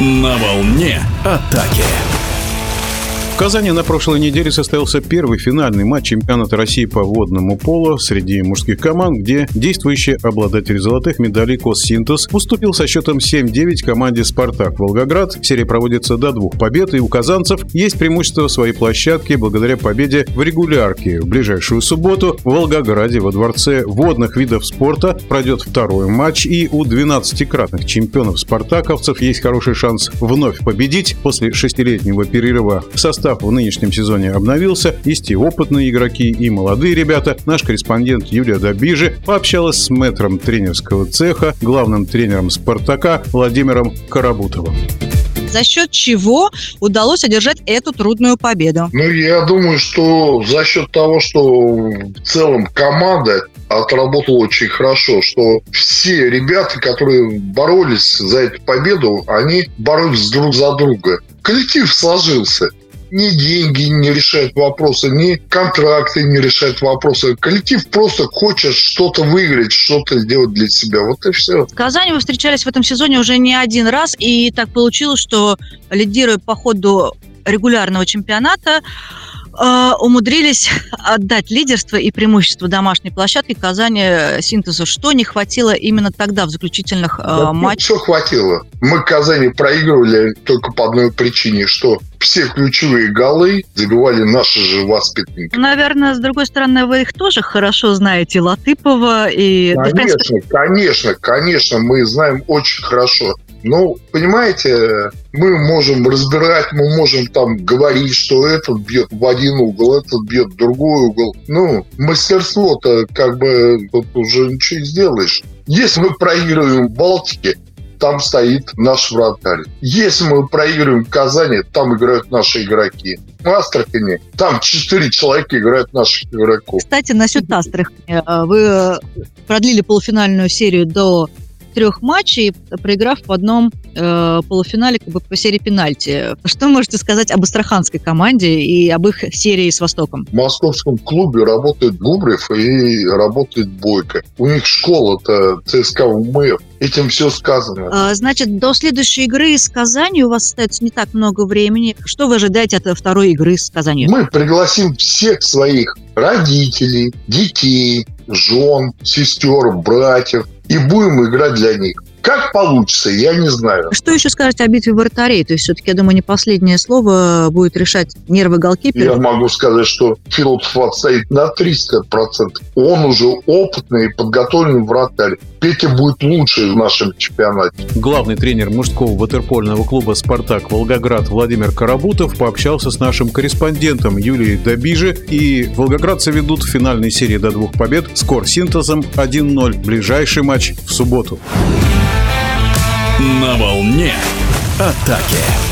На волне атаки. Казани на прошлой неделе состоялся первый финальный матч чемпионата России по водному полу среди мужских команд, где действующий обладатель золотых медалей Коссинтез уступил со счетом 7-9 команде «Спартак» Волгоград. Серия проводится до двух побед, и у казанцев есть преимущество своей площадки благодаря победе в регулярке. В ближайшую субботу в Волгограде во Дворце водных видов спорта пройдет второй матч, и у 12-кратных чемпионов «Спартаковцев» есть хороший шанс вновь победить после шестилетнего перерыва. Состав состав в нынешнем сезоне обновился. Есть и опытные игроки, и молодые ребята. Наш корреспондент Юлия Добижи пообщалась с мэтром тренерского цеха, главным тренером «Спартака» Владимиром Карабутовым за счет чего удалось одержать эту трудную победу? Ну, я думаю, что за счет того, что в целом команда отработала очень хорошо, что все ребята, которые боролись за эту победу, они боролись друг за друга. Коллектив сложился ни деньги не решают вопросы, ни контракты не решают вопросы. Коллектив просто хочет что-то выиграть, что-то сделать для себя. Вот и все. В Казани вы встречались в этом сезоне уже не один раз, и так получилось, что лидируя по ходу регулярного чемпионата, э, умудрились отдать лидерство и преимущество домашней площадки Казани синтезу. Что не хватило именно тогда в заключительных э, да, матчах? Что хватило? Мы Казани проигрывали только по одной причине, что все ключевые голы забивали наши же воспитанники. Наверное, с другой стороны, вы их тоже хорошо знаете, Латыпова и... Конечно, конечно, конечно, мы знаем очень хорошо. Ну, понимаете, мы можем разбирать, мы можем там говорить, что этот бьет в один угол, этот бьет в другой угол. Ну, мастерство-то как бы тут уже ничего не сделаешь. Если мы проигрываем Балтике, там стоит наш вратарь. Если мы проигрываем в Казани, там играют наши игроки. В Астрахани там четыре человека играют наших игроков. Кстати, насчет Астрахани. Вы продлили полуфинальную серию до трех матчей, проиграв в одном э, полуфинале как бы по серии пенальти. Что можете сказать об астраханской команде и об их серии с Востоком? В московском клубе работает Губрев и работает Бойко. У них школа-то ЦСКА УМФ. Этим все сказано. А, значит, до следующей игры с Казанью у вас остается не так много времени. Что вы ожидаете от второй игры с Казанью? Мы пригласим всех своих родителей, детей, жен, сестер, братьев и будем играть для них. Как получится, я не знаю. Что еще скажете о битве вратарей? То есть, все-таки, я думаю, не последнее слово будет решать нервы голкипера. Я могу сказать, что Филипп стоит на 300%. Он уже опытный и подготовленный вратарь. Петя будет лучше в нашем чемпионате. Главный тренер мужского ватерпольного клуба «Спартак» Волгоград Владимир Карабутов пообщался с нашим корреспондентом Юлией Добиже, и волгоградцы ведут в финальной серии до двух побед с кор-синтезом 1-0. Ближайший матч в субботу. На волне атаки.